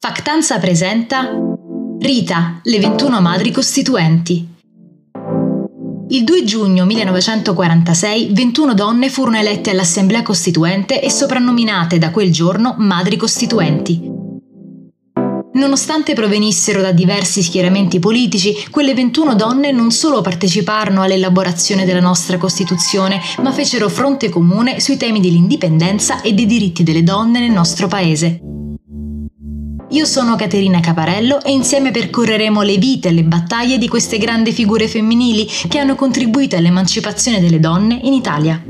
Factanza presenta Rita, le 21 madri costituenti. Il 2 giugno 1946 21 donne furono elette all'Assemblea Costituente e soprannominate da quel giorno madri costituenti. Nonostante provenissero da diversi schieramenti politici, quelle 21 donne non solo parteciparono all'elaborazione della nostra Costituzione, ma fecero fronte comune sui temi dell'indipendenza e dei diritti delle donne nel nostro paese. Io sono Caterina Caparello e insieme percorreremo le vite e le battaglie di queste grandi figure femminili che hanno contribuito all'emancipazione delle donne in Italia.